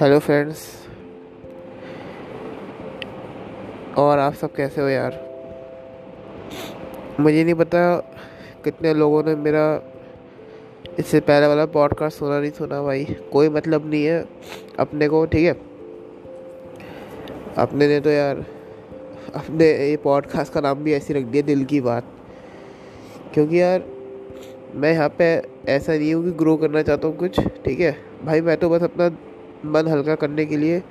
Hello friends. और आप सब कैसे हो यार? मुझे नहीं पता कितने लोगों ने मेरा इससे पहले वाला पॉडकास्ट सुना, नहीं सुना भाई। कोई मतलब नहीं है। अपने को, ठीक है? अपने ने तो यार, अपने ये पॉडकास्ट का नाम भी ऐसे रख दिया, दिल की बात। क्योंकि यार, मैं यहाँ पे ऐसा नहीं हूँ कि ग्रो करना चाहता हूँ कुछ, ठीक है? भाई, मैं तो बस अपना मन हल्का करने के लिए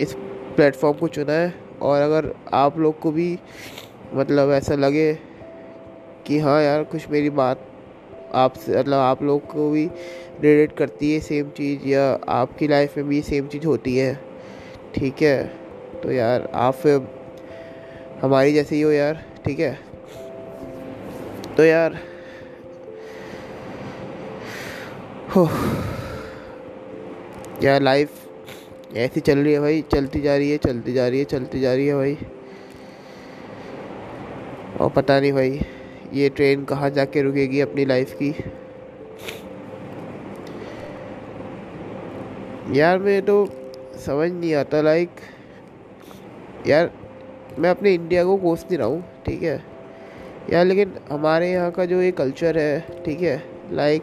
इस प्लेटफॉर्म को चुना है। और अगर आप लोग को भी मतलब ऐसा लगे कि हाँ यार, कुछ मेरी बात आपसे मतलब आप लोग को भी रिलेट करती है सेम चीज़ या आपकी लाइफ में भी सेम चीज़ होती है, ठीक है? तो यार, आप हमारी जैसे ही हो यार, ठीक है? तो यार, हो। यार लाइफ ऐसी चल रही है भाई, चलती जा रही है, चलती जा रही है, चलती जा रही है भाई। और पता नहीं भाई, ये ट्रेन कहाँ जाके रुकेगी अपनी लाइफ की। यार मैं तो समझ नहीं आता लाइक यार मैं अपने इंडिया को कोस नहीं रहा हूँ, ठीक है? यार लेकिन हमारे यहाँ का जो ये कल्चर है, ठीक है? लाइक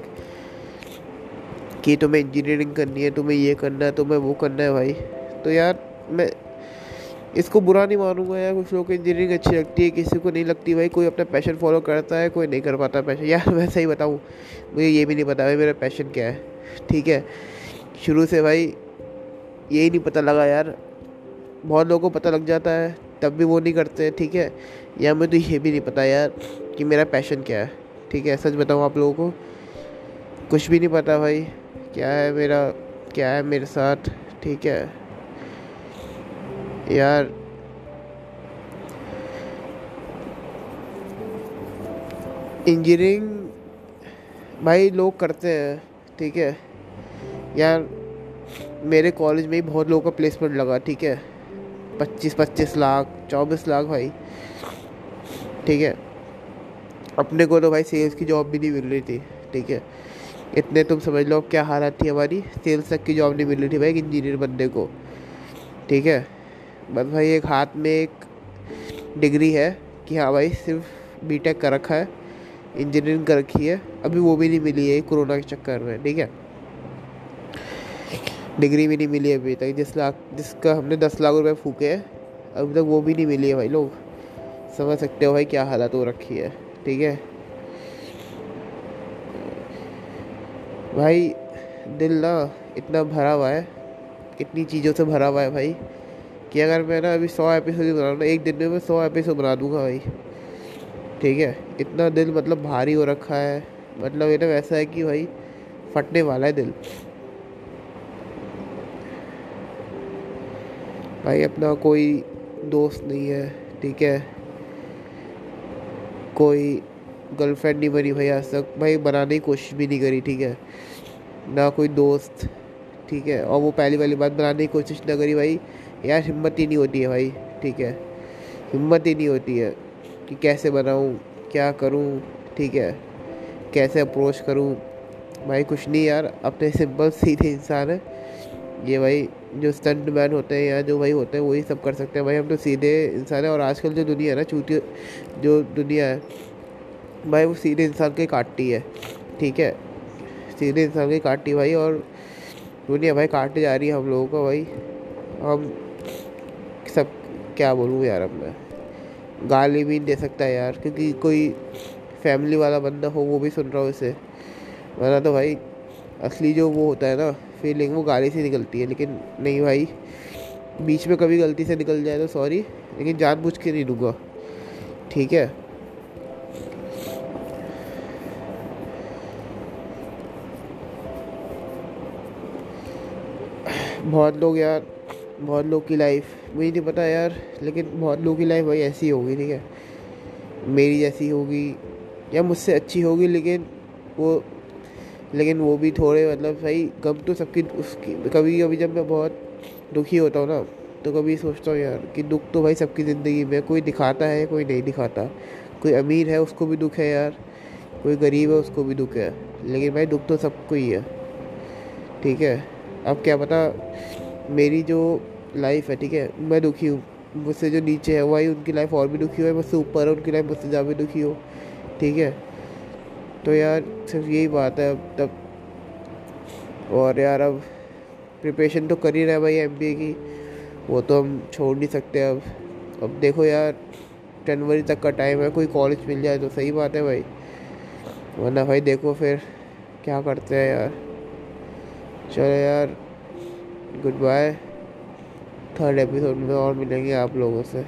कि तुम्हें इंजीनियरिंग करनी है, तुम्हें ये करना है, तुम्हें वो करना है भाई। तो यार, मैं इसको बुरा नहीं मानूँगा यार, कुछ लोग को इंजीनियरिंग अच्छी लगती है, किसी को नहीं लगती भाई, कोई अपना पैशन फॉलो करता है, कोई नहीं कर पाता पैशन यार, मैं सही बताऊँ, मुझे ये भी नहीं पता भाई, मेरा पैशन क्या है, ठीक है? शुरू से भाई यही नहीं पता लगा यार, बहुत लोगों को पता लग जाता है तब भी वो नहीं करते, ठीक है? या मुझे तो ये भी नहीं पता यार कि मेरा पैशन क्या है, ठीक है? सच बताऊँ आप लोगों को, कुछ भी नहीं पता भाई, क्या है मेरा, क्या है मेरे साथ, ठीक है? यार इंजीनियरिंग भाई लोग करते हैं, ठीक है? यार, मेरे कॉलेज में ही बहुत लोगों का प्लेसमेंट लगा, ठीक है? पच्चीस पच्चीस लाख, चौबीस लाख भाई। ठीक है। अपने को तो भाई सेल्स की जॉब भी नहीं मिल रही थी। ठीक है। इतने तुम समझ लो क्या हालत थी हमारी। सेल्स तक की जॉब नहीं मिल रही थी भाई एक इंजीनियर बंदे को। ठीक है। बस भाई एक हाथ में एक डिग्री है कि हाँ भाई सिर्फ़ बीटेक कर रखा है। इंजीनियरिंग कर रखी है। अभी वो भी नहीं मिली है कोरोना के चक्कर में। ठीक है। डिग्री भी नहीं मिली अभी तक, जिस लाख, जिसका हमने दस लाख रुपए फूके हैं अभी तक वो भी नहीं मिली है भाई लोग। समझ सकते हो भाई क्या हालत हो रखी है, ठीक है? भाई, दिल ना इतना भरा हुआ है, इतनी चीज़ों से भरा हुआ है भाई, कि अगर मैं ना अभी सौ एपिसोड बना ना, एक दिन में मैं सौ एपिसोड बना दूँगा भाई, ठीक है? इतना दिल मतलब भारी हो रखा है मतलब ये ना वैसा है कि भाई, फटने वाला है दिल। भाई, अपना कोई दोस्त नहीं है, ठीक है? कोई गर्लफ्रेंड नहीं बनी भाई आज तक। भाई, बनाने की कोशिश भी नहीं करी, ठीक है? ना कोई दोस्त, ठीक है? और वो पहली वाली बात, बनाने की कोशिश ना करी भाई। यार, हिम्मत ही नहीं होती है भाई, ठीक है? हिम्मत ही नहीं होती है कि कैसे बनाऊँ, क्या करूँ, ठीक है? कैसे अप्रोच करूँ? भाई, कुछ नहीं यार, अपने सिंपल सीधे इंसान है। ये भाई जो स्टंट मैन होते हैं या जो भाई होते हैं, वही सब कर सकते हैं। भाई, हम तो सीधे इंसान है और आजकल जो दुनिया है ना चूती जो दुनिया है, भाई, वो सीधे इंसान के काटती है। ठीक है? सीधे इंसान के काटती भाई और दुनिया भाई काटते जा रही है हम लोगों को भाई। हम सब, क्या बोलूँ यार अब मैं? गाली भी दे सकता है यार, क्योंकि कोई फैमिली वाला बंदा हो, वो भी सुन रहा हो इसे। वरना तो भाई, असली जो वो होता है ना फीलिंग वो गाली से निकलती है, लेकिन नहीं भाई। बीच में कभी गलती से निकल जाए तो सॉरी लेकिन जानबूझ के नहीं दूँगा ठीक है? बहुत लोग यार, बहुत लोग की लाइफ मुझे नहीं पता यार, लेकिन बहुत लोगों की लाइफ भाई ऐसी होगी, ठीक है? मेरी जैसी होगी, या मुझसे अच्छी होगी, लेकिन वो लेकिन वो भी थोड़े मतलब भाई गम तो सबकी उसकी, कभी कभी जब मैं बहुत दुखी होता हूँ ना तो कभी सोचता हूँ यार कि दुख तो भाई सबकी ज़िंदगी में कोई दिखाता है, कोई नहीं दिखाता। कोई अमीर है, उसको भी दुख है यार, कोई गरीब है, उसको भी दुख है। लेकिन भाई दुख तो सबको ही है, ठीक है? अब क्या पता, मेरी जो लाइफ है, ठीक है, मैं दुखी हूँ, मुझसे जो नीचे है, वही उनकी लाइफ और भी दुखी हो मुझसे ऊपर है, उनकी लाइफ मुझसे ज़्यादा दुखी हो, ठीक है? तो यार सिर्फ़ यही बात है अब तब और यार अब प्रिपरेशन तो कर ही रहे भाई एमबीए की। वो तो हम छोड़ नहीं सकते अब। अब देखो यार, जनवरी तक का टाइम है, कोई कॉलेज मिल जाए तो सही बात है भाई। वरना भाई देखो फिर क्या करते हैं यार। चलो यार गुड बाय थर्ड एपिसोड में और मिलेंगे आप लोगों से।